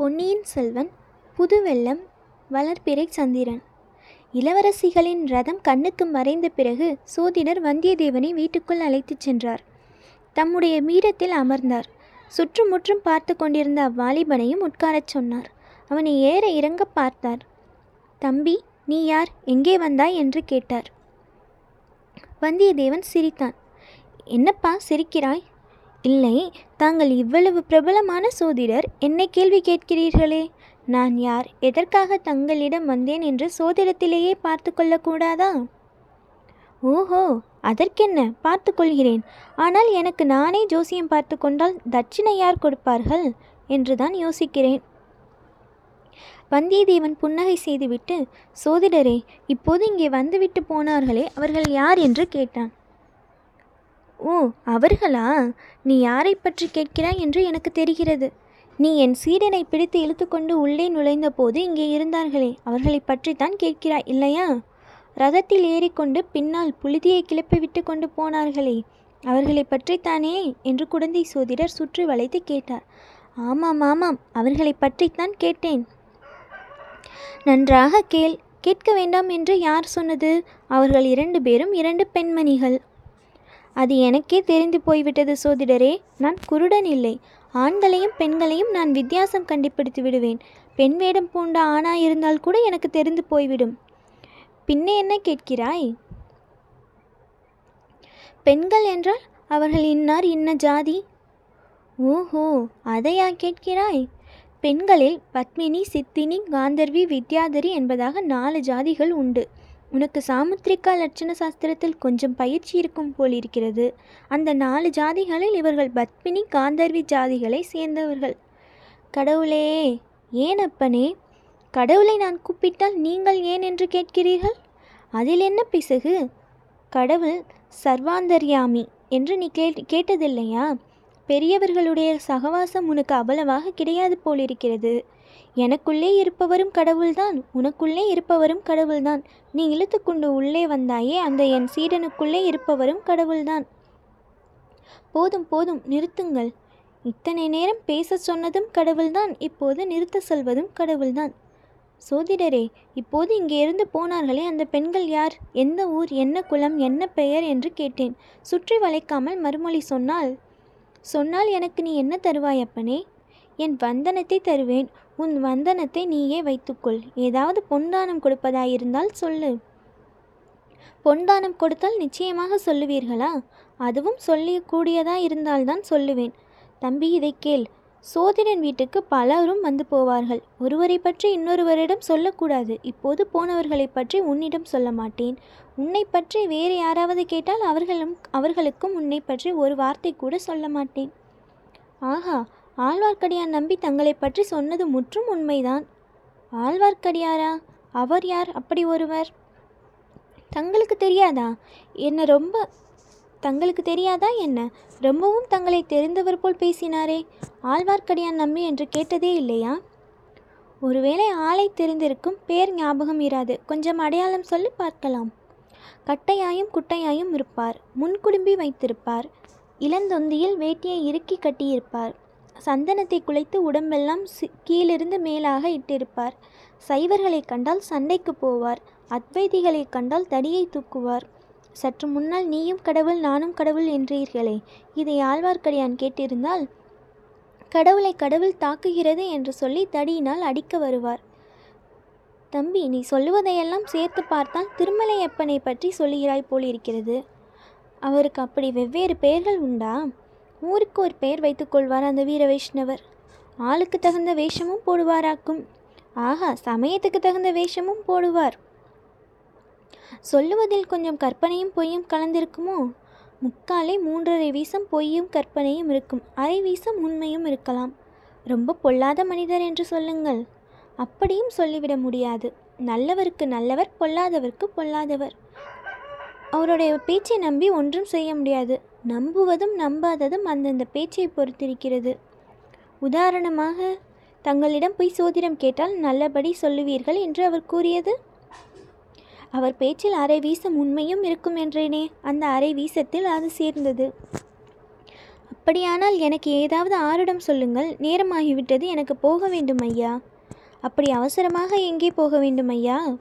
பொன்னியின் செல்வன் புதுவெள்ளம் வளர்பிறை சந்திரன். இளவரசிகளின் ரதம் கண்ணுக்கு மறைந்த பிறகு சோதிடர் வந்தியத்தேவனை வீட்டுக்குள் அழைத்துச் சென்றார். தம்முடைய மீரத்தில் அமர்ந்தார். சுற்றுமுற்றும் பார்த்து கொண்டிருந்த அவ்வாலிபனையும் உட்காரச் சொன்னார். அவனை ஏற இறங்க பார்த்தார். தம்பி நீ யார்? எங்கே வந்தாய்? என்று கேட்டார். வந்தியத்தேவன் சிரித்தான். என்னப்பா சிரிக்கிறாய்? இல்லை தாங்கள் இவ்வளவு பிரபலமான சோதிடர் என்னை கேள்வி கேட்கிறீர்களே? நான் யார்? எதற்காக தங்களிடம் வந்தேன் என்று சோதிடத்திலேயே பார்த்து கொள்ளக்கூடாதா? ஓஹோ அதற்கென்ன? பார்த்து கொள்கிறேன். ஆனால் எனக்கு நானே ஜோசியம் பார்த்து கொண்டால் தட்சிணை யார் கொடுப்பார்கள்? என்றுதான் யோசிக்கிறேன். வந்தியத்தேவன் புன்னகை செய்துவிட்டு சோதிடரே இப்போது இங்கே வந்துவிட்டு போனார்களே அவர்கள் யார் என்று கேட்டான். ஓ அவர்களா? நீ யாரை பற்றி கேட்கிறாய் என்று எனக்கு தெரிகிறது. நீ என் சீடனை பிடித்து இழுத்துக்கொண்டு உள்ளே நுழைந்த போது இங்கே இருந்தார்களே அவர்களை பற்றித்தான் கேட்கிறாய் இல்லையா? ரதத்தில் ஏறிக்கொண்டு பின்னால் புழுதியை கிளப்பி விட்டு கொண்டு போனார்களே அவர்களை பற்றித்தானே? என்று குழந்தை சோதிடர் சுற்றி வளைத்து கேட்டார். ஆமாம் ஆமாம் அவர்களை பற்றித்தான் கேட்டேன். நன்றாக கேள் கேட்க வேண்டாம் என்று யார் சொன்னது? அவர்கள் இரண்டு பேரும் இரண்டு பெண்மணிகள். அது எனக்கே தெரிந்து போய்விட்டது சோதிடரே. நான் குருடன் இல்லை. ஆண்களையும் பெண்களையும் நான் வித்தியாசம் கண்டுபிடித்து விடுவேன். பெண் வேடம் பூண்ட ஆணா இருந்தால் கூட எனக்கு தெரிந்து போய்விடும். பின்னே என்ன கேட்கிறாய்? பெண்கள் என்றால் அவர்கள் இன்னார் இன்ன ஜாதி? ஓஹோ அதையா கேட்கிறாய்? பெண்களில் பத்மினி சித்தினி காந்தர்வி வித்யாதரி என்பதாக நாலு ஜாதிகள் உண்டு. உனக்கு சாமுத்திரிகா லட்சண சாஸ்திரத்தில் கொஞ்சம் பயிற்சி இருக்கும் போலிருக்கிறது அந்த நாலு ஜாதிகளில் இவர்கள் பத்மினி காந்தர்வி ஜாதிகளை சேர்ந்தவர்கள். கடவுளே ஏன் அப்பனே? கடவுளை நான் கூப்பிட்டால் நீங்கள் ஏன் என்று கேட்கிறீர்கள்? அதில் என்ன பிசகு? கடவுள் சர்வாந்தர்யாமி என்று நீ கேட் கேட்டதில்லையா? பெரியவர்களுடைய சகவாசம் உனக்கு அவ்வளவாக கிடையாது போலிருக்கிறது எனக்குள்ளே இருப்பவரும் கடவுள்தான் உனக்குள்ளே இருப்பவரும் கடவுள்தான். நீ இழுத்துக்கொண்டு உள்ளே வந்தாயே அந்த என் சீடனுக்குள்ளே இருப்பவரும் கடவுள்தான். போதும் போதும் நிறுத்துங்கள். இத்தனை நேரம் பேச சொன்னதும் கடவுள்தான் இப்போது நிறுத்த சொல்வதும் கடவுள்தான். சோதிடரே இப்போது இங்கே இருந்து போனார்களே அந்த பெண்கள் யார்? எந்த ஊர் என்ன குலம் என்ன பெயர் என்று கேட்டேன். சுற்றி வளைக்காமல் மறுமொழி சொன்னால் சொன்னால் எனக்கு நீ என்ன தருவாய் அப்பனே? என் வந்தனத்தை தருவேன். உன் வந்தனத்தை நீயே வைத்துக்கொள். ஏதாவது பொன்தானம் கொடுப்பதாயிருந்தால் சொல்லு. பொன்தானம் கொடுத்தால் நிச்சயமாக சொல்லுவீர்களா? அதுவும் சொல்லக்கூடியதாக இருந்தால்தான் சொல்லுவேன். தம்பி இதை கேள். சோதிடன் வீட்டுக்கு பலரும் வந்து போவார்கள். ஒருவரை பற்றி இன்னொருவரிடம் சொல்லக்கூடாது. இப்போது போனவர்களை பற்றி உன்னிடம் சொல்ல மாட்டேன். உன்னை பற்றி வேறு யாராவது கேட்டால் அவர்களும் அவர்களுக்கும் உன்னை பற்றி ஒரு வார்த்தை கூட சொல்ல மாட்டேன். ஆஹா! ஆழ்வார்க்கடியான் நம்பி தங்களை பற்றி சொன்னது முற்றும் உண்மைதான். ஆழ்வார்க்கடியாரா? அவர் யார்? அப்படி ஒருவர்? தங்களுக்கு தெரியாதா? என்ன ரொம்ப தங்களுக்கு தெரியாதா என்ன? ரொம்பவும் தங்களை தெரிந்தவர் போல் பேசினாரே. ஆழ்வார்க்கடியான் நம்பி என்று கேட்டதே இல்லையா? ஒருவேளை ஆளை தெரிந்திருக்கும் பேர் ஞாபகம் இராது. கொஞ்சம் அடையாளம் சொல்லி பார்க்கலாம். கட்டையாயும் குட்டையாயும் இருப்பார். முன்குடும்பி வைத்திருப்பார். இளந்தொந்தியில் வேட்டியை இறுக்கி கட்டியிருப்பார். சந்தனத்தை குலைத்து உடம்பெல்லாம் கீழிருந்து மேலாக இட்டிருப்பார். சைவர்களை கண்டால் சண்டைக்கு போவார். அத்வைதிகளை கண்டால் தடியை தூக்குவார். சற்று முன்னால் நீயும் கடவுள் நானும் கடவுள் என்றீர்களே. இதை ஆழ்வார்க்கடியான் கேட்டிருந்தால் கடவுளை கடவுள் தாக்குகிறது என்று சொல்லி தடியினால் அடிக்க வருவார். தம்பி நீ சொல்லுவதையெல்லாம் சேர்த்து பார்த்தால் திருமலையப்பனை பற்றி சொல்லுகிறாய் போலிருக்கிறது. அவருக்கு அப்படி வெவ்வேறு பெயர்கள் உண்டா? ஊருக்கு ஒரு பெயர் வைத்துக்கொள்வார் அந்த வீர வைஷ்ணவர். ஆளுக்கு தகுந்த வேஷமும் போடுவாராக்கும். ஆஹா சமயத்துக்கு தகுந்த வேஷமும் போடுவார். சொல்லுவதில் கொஞ்சம் கற்பனையும் பொய்யும் கலந்திருக்குமோ? முக்காலே மூன்றரை வீசம் பொய்யும் கற்பனையும் இருக்கும். அரை வீசம் உண்மையும் இருக்கலாம். ரொம்ப பொல்லாத மனிதர் என்று சொல்லுங்கள். அப்படியும் சொல்லிவிட முடியாது. நல்லவருக்கு நல்லவர் பொல்லாதவருக்கு பொல்லாதவர். அவருடைய பேச்சை நம்பி ஒன்றும் செய்ய முடியாது. நம்புவதும் நம்பாததும் அந்தந்த பேச்சை பொறுத்திருக்கிறது. உதாரணமாக தங்களிடம் போய் சோதிடம் கேட்டால் நல்லபடி சொல்லுவீர்கள் என்று அவர் கூறியது. அவர் பேச்சில் அரை வீசம் உண்மையும் இருக்கும் என்றேனே அந்த அரை வீசத்தில் அது சேர்ந்தது. அப்படியானால் எனக்கு ஏதாவது ஆருடம் சொல்லுங்கள் நேரமாகிவிட்டது எனக்கு போக வேண்டும் ஐயா. அப்படி அவசரமாக எங்கே போக வேண்டும் ஐயா?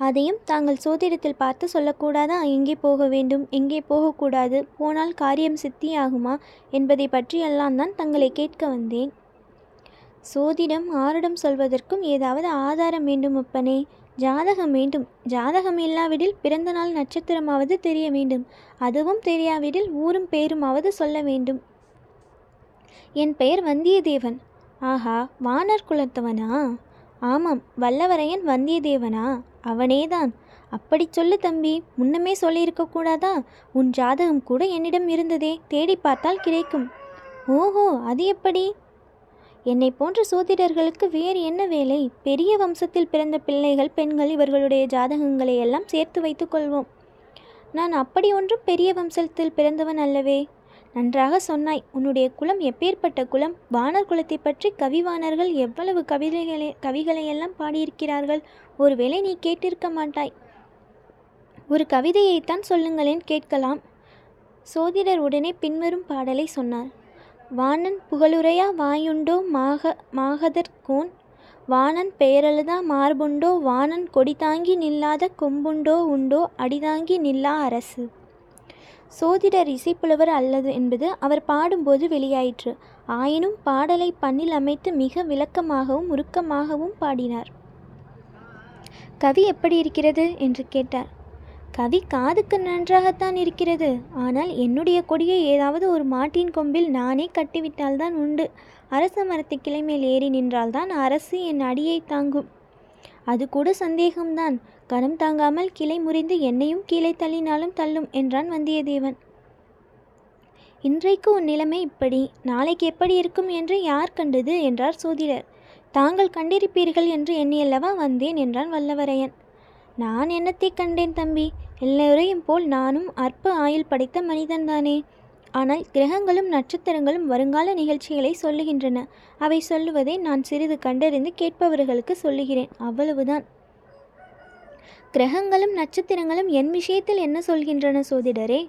அதையும் தாங்கள் சோதிடத்தில் பார்த்து சொல்லக்கூடாதா? எங்கே போக வேண்டும்? எங்கே போகக்கூடாது? போனால் காரியம் சித்தியாகுமா? என்பதை பற்றியெல்லாம் தான் தங்களை கேட்க வந்தேன். சோதிடம் ஆருடம் சொல்வதற்கும் ஏதாவது ஆதாரம் வேண்டும் அப்பனே. ஜாதகம் வேண்டும். ஜாதகம் இல்லாவிடில் பிறந்த நாள் நட்சத்திரமாவது தெரிய வேண்டும். அதுவும் தெரியாவிடில் ஊரும் பேருமாவது சொல்ல வேண்டும். என் பெயர் வந்தியத்தேவன். ஆஹா வானர் குலத்தவனா? ஆமாம் வல்லவரையன் வந்தியத்தேவனா? அவனேதான். அப்படி சொல்லு தம்பி முன்னமே சொல்லியிருக்க கூடாதா? உன் ஜாதகம் கூட என்னிடம் இருந்ததே தேடி பார்த்தால் கிடைக்கும். ஓஹோ அது எப்படி? என்னை போன்ற சோதிடர்களுக்கு வேறு என்ன வேலை? பெரிய வம்சத்தில் பிறந்த பிள்ளைகள் பெண்கள் இவர்களுடைய ஜாதகங்களை எல்லாம் சேர்த்து வைத்துக்கொள்வோம் நான் அப்படி ஒன்றும் பெரிய வம்சத்தில் பிறந்தவன் அல்லவே. நன்றாக சொன்னாய். உன்னுடைய குலம் எப்பேற்பட்ட குலம்? வானர் குலத்தை பற்றி கவிவாணர்கள் எவ்வளவு கவிதைகளை கவிகளையெல்லாம் பாடியிருக்கிறார்கள்? ஒருவேளை நீ கேட்டிருக்க மாட்டாய். ஒரு கவிதையைத்தான் சொல்லுங்களேன் கேட்கலாம். சோதிடர் உடனே பின்வரும் பாடலை சொன்னார். வாணன் புகழுரையா வாயுண்டோ மாக மாகதற்கோன் வாணன் பெயரழுதா மார்புண்டோ? வாணன் கொடி தாங்கி நில்லாத கொம்புண்டோ உண்டோ? அடிதாங்கி நில்லா அரசு. சோதிடர் இசைப்புலவர் அல்லது என்பது அவர் பாடும்போது வெளியாயிற்று. ஆயினும் பாடலை பண்ணில் அமைத்து மிக விளக்கமாகவும் உருக்கமாகவும் பாடினார். கவி எப்படி இருக்கிறது? என்று கேட்டார். கவி காதுக்கு நன்றாகத்தான் இருக்கிறது. ஆனால் என்னுடைய கொடியை ஏதாவது ஒரு மாட்டின் கொம்பில் நானே கட்டிவிட்டால்தான் உண்டு. அரச மரத்து கிளை மேல் ஏறி நின்றால்தான் அரசு என் அடியை தாங்கும். அது கூட சந்தேகம்தான். கரம் தாங்காமல் கிளை முறிந்து என்னையும் கீழே தள்ளினாலும் தள்ளும் என்றான் வந்தியத்தேவன். இன்றைக்கு உன் நிலைமை இப்படி. நாளைக்கு எப்படி இருக்கும் என்று யார் கண்டது? என்றார் சோதிடர். தாங்கள் கண்டிருப்பீர்கள் என்று எண்ணியல்லவா வந்தேன் என்றான் வல்லவரையன். நான் என்னத்தை கண்டேன் தம்பி? எல்லோரையும் போல் நானும் அற்ப ஆயுள் படைத்த மனிதன்தானே. ஆனால் கிரகங்களும் நட்சத்திரங்களும் வருங்கால நிகழ்ச்சிகளை சொல்லுகின்றன. அவை சொல்லுவதை நான் சிறிது கண்டறிந்து கேட்பவர்களுக்கு சொல்லுகிறேன். அவ்வளவுதான். கிரகங்களும் நட்சத்திரங்களும் என் விஷயத்தில் என்ன சொல்கின்றன சோதிடரே?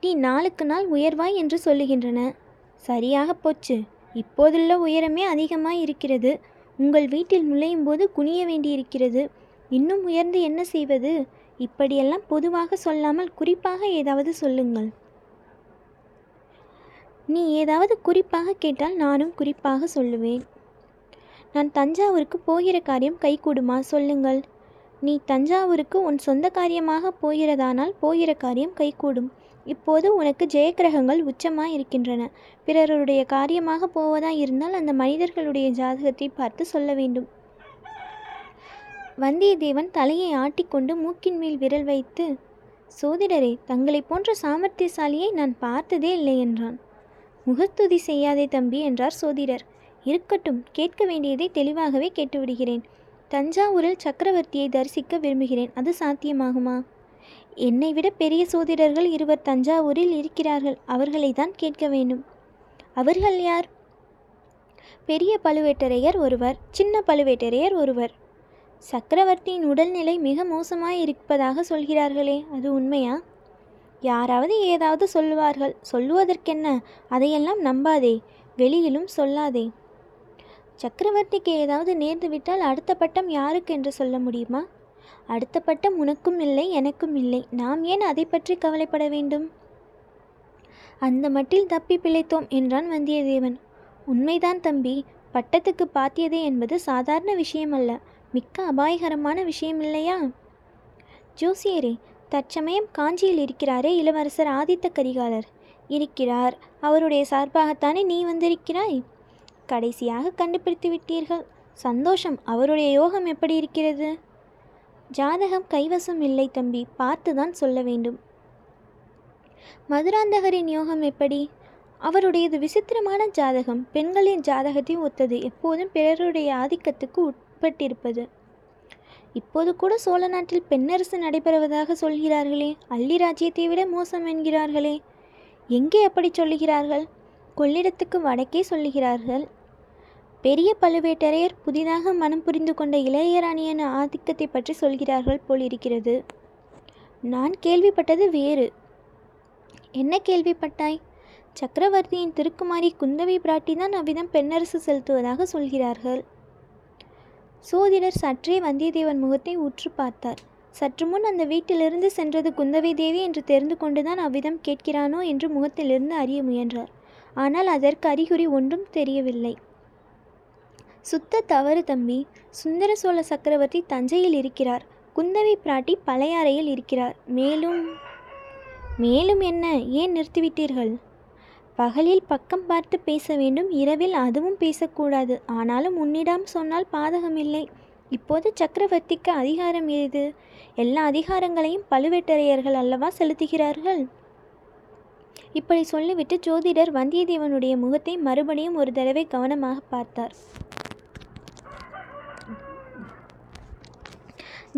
நீ நாளுக்கு நாள் உயர்வாய் என்று சொல்லுகின்றன. சரியாக போச்சு. இப்போதுள்ள உயரமே அதிகமாக இருக்கிறது. உங்கள் வீட்டில் நுழையும் போது குனிய வேண்டியிருக்கிறது. இன்னும் உயர்ந்து என்ன செய்வது? இப்படியெல்லாம் பொதுவாக சொல்லாமல் குறிப்பாக ஏதாவது சொல்லுங்கள். நீ ஏதாவது குறிப்பாக கேட்டால் நானும் குறிப்பாக சொல்லுவேன். நான் தஞ்சாவூருக்கு போகிற காரியம் கைகூடுமா? சொல்லுங்கள். நீ தஞ்சாவூருக்கு உன் சொந்த காரியமாக போகிறதானால் போகிற காரியம் கைகூடும். இப்போது உனக்கு ஜெயக்கிரகங்கள் உச்சமாக இருக்கின்றன. பிறருடைய காரியமாக போவதா இருந்தால் அந்த மனிதர்களுடைய ஜாதகத்தை பார்த்து சொல்ல வேண்டும். வந்தியத்தேவன் தலையை ஆட்டிக்கொண்டு மூக்கின் மேல் விரல் வைத்து சோதிடரே தங்களைப் போன்ற சாமர்த்தியசாலியை நான் பார்த்ததே இல்லை என்றான். முகத்துதி செய்யாதே தம்பி என்றார் சோதிடர். இருக்கட்டும் கேட்க வேண்டியதை தெளிவாகவே கேட்டுவிடுகிறேன். தஞ்சாவூரில் சக்கரவர்த்தியை தரிசிக்க விரும்புகிறேன். அது சாத்தியமாகுமா? என்னை விட பெரிய சோதிடர்கள் இருவர் தஞ்சாவூரில் இருக்கிறார்கள். அவர்களை தான் கேட்க வேண்டும். அவர்கள் யார்? பெரிய பழுவேட்டரையர் ஒருவர் சின்ன பழுவேட்டரையர் ஒருவர். சக்கரவர்த்தியின் உடல்நிலை மிக மோசமாய் இருப்பதாக சொல்கிறார்களே அது உண்மையா? யாராவது ஏதாவது சொல்லுவார்கள். சொல்லுவதற்கென்ன? அதையெல்லாம் நம்பாதே. வெளியிலும் சொல்லாதே. சக்கரவர்த்திக்கு ஏதாவது நேர்ந்து விட்டால் அடுத்த பட்டம் யாருக்கு என்று சொல்ல முடியுமா? அடுத்த பட்டம் உனக்கும் இல்லை எனக்கும் இல்லை. நாம் ஏன் அதை பற்றி கவலைப்பட வேண்டும்? அந்த மட்டில் தப்பி பிழைத்தோம் என்றான் வந்தியத்தேவன். உண்மைதான் தம்பி. பட்டத்துக்கு பாத்தியதே என்பது சாதாரண விஷயம் அல்ல மிக்க அபாயகரமான விஷயம் இல்லையா ஜோசியரே தற்சமயம் காஞ்சியில் இருக்கிறாரே இளவரசர் ஆதித்த கரிகாலர். இருக்கிறார். அவருடைய சார்பாகத்தானே நீ வந்திருக்கிறாய்? கடைசியாக கண்டுபிடித்து விட்டீர்கள். சந்தோஷம். அவருடைய யோகம் எப்படி இருக்கிறது? ஜாதகம் கைவசம் இல்லை தம்பி. பார்த்துதான் சொல்ல வேண்டும். மதுராந்தகரின் யோகம் எப்படி? அவருடையது விசித்திரமான ஜாதகம். பெண்களின் ஜாதகத்தையும் ஒத்தது. எப்போதும் பிறருடைய ஆதிக்கத்துக்கு உட்பட்டிருப்பது. இப்போது கூட சோழ நாட்டில் பெண்ணரசு நடைபெறுவதாக சொல்கிறார்களே அள்ளி ராஜ்யத்தை விட மோசம் என்கிறார்களே. எங்கே அப்படி சொல்லுகிறார்கள்? கொள்ளிடத்துக்கு வடக்கே சொல்லுகிறார்கள். பெரிய பழுவேட்டரையர் புதிதாக மனம் புரிந்து கொண்ட இளையராணியின் ஆதிக்கத்தை பற்றி சொல்கிறார்கள் போல் இருக்கிறது. நான் கேள்விப்பட்டது வேறு. என்ன கேள்விப்பட்டாய்? சக்கரவர்த்தியின் திருக்குமாரி குந்தவை பிராட்டி தான் அவ்விதம் பெண்ணரசு செலுத்துவதாக சொல்கிறார்கள். சோதிடர் சற்றே வந்தியத்தேவன் முகத்தை உற்று பார்த்தார். சற்று முன் அந்த வீட்டிலிருந்து சென்றது குந்தவை தேவி என்று தெரிந்து கொண்டுதான் அவ்விதம் கேட்கிறானோ என்று முகத்திலிருந்து அறிய முயன்றார். ஆனால் அதற்கு அறிகுறி ஒன்றும் தெரியவில்லை. சுத்த தவறு தம்பி சுந்தர சோழ சக்கரவர்த்தி தஞ்சையில் இருக்கிறார். குந்தவை பிராட்டி பழையாறையில் இருக்கிறார். மேலும் மேலும் என்ன? ஏன் நிறுத்திவிட்டீர்கள்? பகலில் பக்கம் பார்த்து பேச வேண்டும் இரவில் அதுவும் பேசக்கூடாது. ஆனாலும் உன்னிடம் சொன்னால் பாதகமில்லை. இப்போது சக்கரவர்த்திக்கு அதிகாரம் ஏது எல்லா அதிகாரங்களையும் பழுவேட்டரையர்கள் அல்லவா செலுத்துகிறார்கள்? இப்படி சொல்லிவிட்டு ஜோதிடர் வந்தியத்தேவனுடைய முகத்தை மறுபடியும் ஒரு தடவை கவனமாக பார்த்தார்.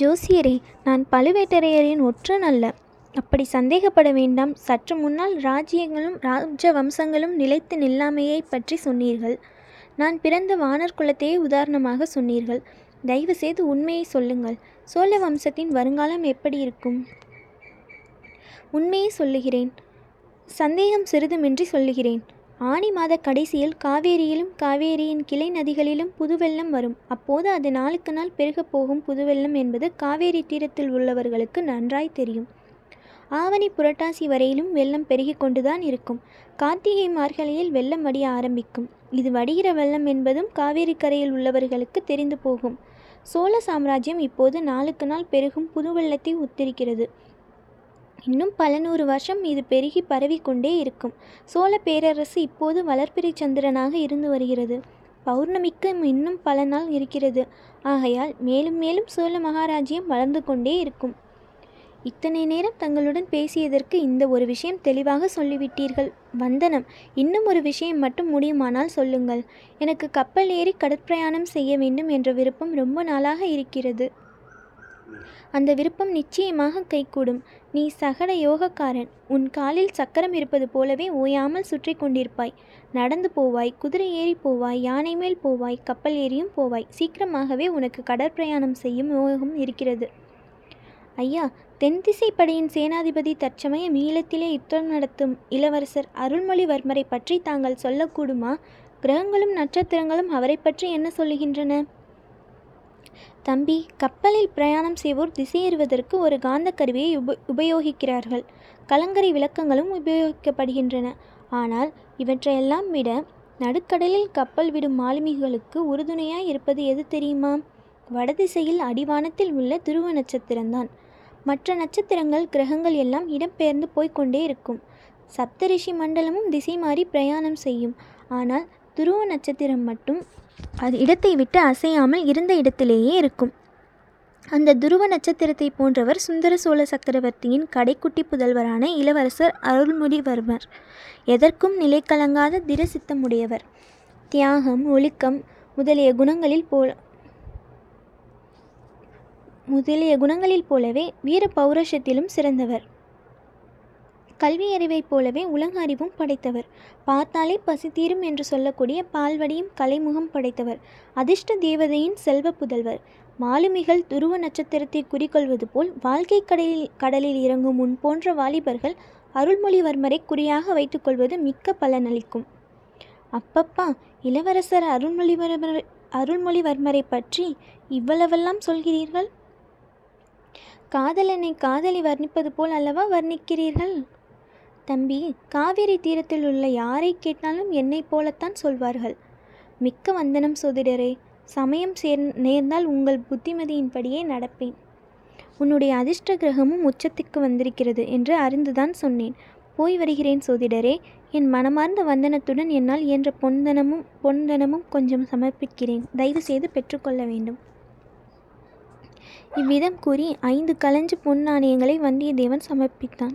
ஜோசியரே நான் பழுவேட்டரையரின் ஒற்றன் அல்ல. அப்படி சந்தேகப்பட வேண்டாம். சற்று முன்னால் ராஜ்யங்களும் ராஜ வம்சங்களும் நிலைத்து நில்லாமையை பற்றி சொன்னீர்கள். நான் பிறந்த வானர் குலத்தையே உதாரணமாக சொன்னீர்கள். தயவு செய்து உண்மையை சொல்லுங்கள். சோழ வம்சத்தின் வருங்காலம் எப்படி இருக்கும்? உண்மையை சொல்லுகிறேன். சந்தேகம் சிறிதுமின்றி சொல்லுகிறேன். ஆனி மாத கடைசியில் காவேரியிலும் காவேரியின் கிளை நதிகளிலும் புதுவெள்ளம் வரும். அப்போது அது நாளுக்கு நாள் பெருகப் போகும் புதுவெள்ளம் என்பது காவேரி தீரத்தில் உள்ளவர்களுக்கு நன்றாய் தெரியும். ஆவணி புரட்டாசி வரையிலும் வெள்ளம் பெருகி கொண்டுதான் இருக்கும். கார்த்திகை மார்கழியில் வெள்ளம் வடிய ஆரம்பிக்கும். இது வடிகிற வெள்ளம் என்பதும் காவேரி கரையில் உள்ளவர்களுக்கு தெரிந்து போகும். சோழ சாம்ராஜ்யம் இப்போது நாளுக்கு நாள் பெருகும் புது வெள்ளத்தை ஒத்திருக்கிறது இன்னும் பல நூறு வருஷம் இது பெருகி பரவிக்கொண்டே இருக்கும். சோழ பேரரசு இப்போது வளர்பிறை சந்திரனாக இருந்து வருகிறது. பௌர்ணமிக்கு இன்னும் பல நாள் இருக்கிறது. ஆகையால் மேலும் மேலும் சோழ மகாராஜ்யம் வளர்ந்து கொண்டே இருக்கும். இத்தனை நேரம் தங்களுடன் பேசியதற்கு இந்த ஒரு விஷயம் தெளிவாக சொல்லிவிட்டீர்கள். வந்தனம் இன்னும் ஒரு விஷயம் மட்டும் முடியுமானால் சொல்லுங்கள். எனக்கு கப்பல் ஏறி கடற்பிரயாணம் செய்ய வேண்டும் என்ற விருப்பம் ரொம்ப நாளாக இருக்கிறது. அந்த விருப்பம் நிச்சயமாக கைகூடும். நீ சகட யோகக்காரன். உன் காலில் சக்கரம் இருப்பது போலவே ஓயாமல் சுற்றி கொண்டிருப்பாய். நடந்து போவாய் குதிரை ஏறி போவாய் யானை மேல் போவாய் கப்பல் ஏறியும் போவாய். சீக்கிரமாகவே உனக்கு கடற்பிரயாணம் செய்யும் யோகம் இருக்கிறது. ஐயா தென்திசை படையின் சேனாதிபதி தற்சமயம் ஈழத்திலே யுத்தம் நடத்தும் இளவரசர் அருள்மொழிவர்மரை பற்றி தாங்கள் சொல்லக்கூடுமா? கிரகங்களும் நட்சத்திரங்களும் அவரை பற்றி என்ன சொல்லுகின்றன? தம்பி கப்பலில் பிரயாணம் செய்வோர் திசையேறுவதற்கு ஒரு காந்த கருவியை உப உபயோகிக்கிறார்கள். கலங்கரை விளக்கங்களும் உபயோகிக்கப்படுகின்றன. ஆனால் இவற்றையெல்லாம் விட நடுக்கடலில் கப்பல் விடும் மாலுமிகளுக்கு உறுதுணையாய் இருப்பது எது தெரியுமா? வடதிசையில் அடிவானத்தில் உள்ள துருவ நட்சத்திரம்தான். மற்ற நட்சத்திரங்கள் கிரகங்கள் எல்லாம் இடம்பெயர்ந்து போய்க்கொண்டே இருக்கும். சப்தரிஷி மண்டலமும் திசை மாறி பிரயாணம் செய்யும். ஆனால் துருவ நட்சத்திரம் மட்டும் அது இடத்தை விட்டு அசையாமல் இருந்த இடத்திலேயே இருக்கும். அந்த துருவ நட்சத்திரத்தை போன்றவர் சுந்தர சோழ சக்கரவர்த்தியின் கடைக்குட்டி புதல்வரான இளவரசர் அருள்மொழிவர்மர் எதற்கும் நிலை கலங்காத திடசித்தமுடையவர். தியாகம் ஒழுக்கம் முதலிய குணங்களில் போல முதலிய குணங்களில் போலவே வீர பௌருஷத்திலும் சிறந்தவர். கல்வி அறிவைப் போலவே உலக அறிவும் படைத்தவர். பார்த்தாலே பசி தீரும் என்று சொல்லக்கூடிய பால்வடியும் கலைமுகம் படைத்தவர். அதிர்ஷ்ட தேவதையின் செல்வ புதல்வர். மாலுமிகள் துருவ நட்சத்திரத்தை குறிக்கொள்வது போல் வாழ்க்கை கடலில் கடலில் இறங்கும் முன் போன்ற வாலிபர்கள் அருள்மொழிவர்மரை குறியாக வைத்துக்கொள்வது மிக்க பலனளிக்கும். அப்பப்பா இளவரசர் அருள்மொழிவர்மர் அருள்மொழிவர்மரை பற்றி இவ்வளவெல்லாம் சொல்கிறீர்கள்? காதலனை காதலி வர்ணிப்பது போல் அல்லவா வர்ணிக்கிறீர்கள்? தம்பி காவேரி தீரத்தில் உள்ள யாரை கேட்டாலும் என்னைப் போலத்தான் சொல்வார்கள். மிக்க வந்தனம் சோதிடரே சமயம் சேர் நேர்ந்தால் உங்கள் புத்திமதியின்படியே நடப்பேன். உன்னுடைய அதிர்ஷ்ட கிரகமும் உச்சத்துக்கு வந்திருக்கிறது என்று அறிந்துதான் சொன்னேன். போய் வருகிறேன் சோதிடரே என் மனமார்ந்த வந்தனத்துடன் என்னால் இயன்ற பொன்தனமும் பொன்தனமும் கொஞ்சம் சமர்ப்பிக்கிறேன். தயவு செய்து பெற்றுக்கொள்ள வேண்டும். இவ்விதம் கூறி ஐந்து களஞ்சு பொன் நாணயங்களை வந்தியத்தேவன் சமர்ப்பித்தான்.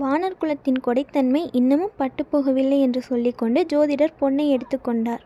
வானர் குலத்தின் கொடைத்தன்மை இன்னமும் பட்டுப்போகவில்லை என்று சொல்லிக்கொண்டு ஜோதிடர் பொன்னை எடுத்துக்கொண்டார்.